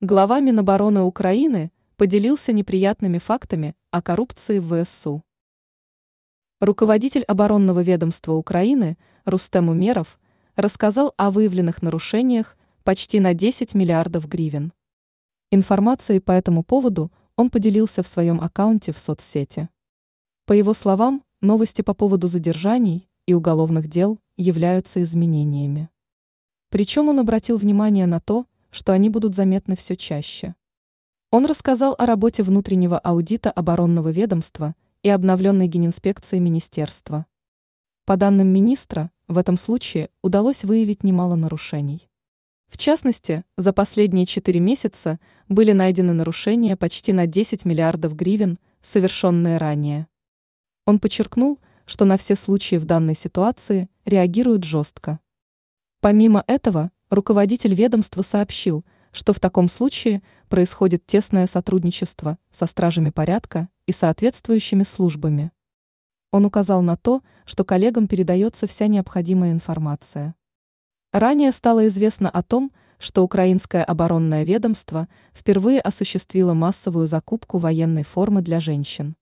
Глава Минобороны Украины поделился неприятными фактами о коррупции в ВСУ. Руководитель оборонного ведомства Украины Рустем Умеров рассказал о выявленных нарушениях почти на 10 миллиардов гривен. Информацией по этому поводу он поделился в своем аккаунте в соцсети. По его словам, новости по поводу задержаний и уголовных дел являются изменениями. Причем он обратил внимание на то, что они будут заметны все чаще. Он рассказал о работе внутреннего аудита оборонного ведомства и обновленной генинспекции министерства. По данным министра, в этом случае удалось выявить немало нарушений. В частности, за последние четыре месяца были найдены нарушения почти на 10 миллиардов гривен, совершенные ранее. Он подчеркнул, что на все случаи в данной ситуации реагируют жестко. Помимо этого, руководитель ведомства сообщил, что в таком случае происходит тесное сотрудничество со стражами порядка и соответствующими службами. Он указал на то, что коллегам передается вся необходимая информация. Ранее стало известно о том, что украинское оборонное ведомство впервые осуществило массовую закупку военной формы для женщин.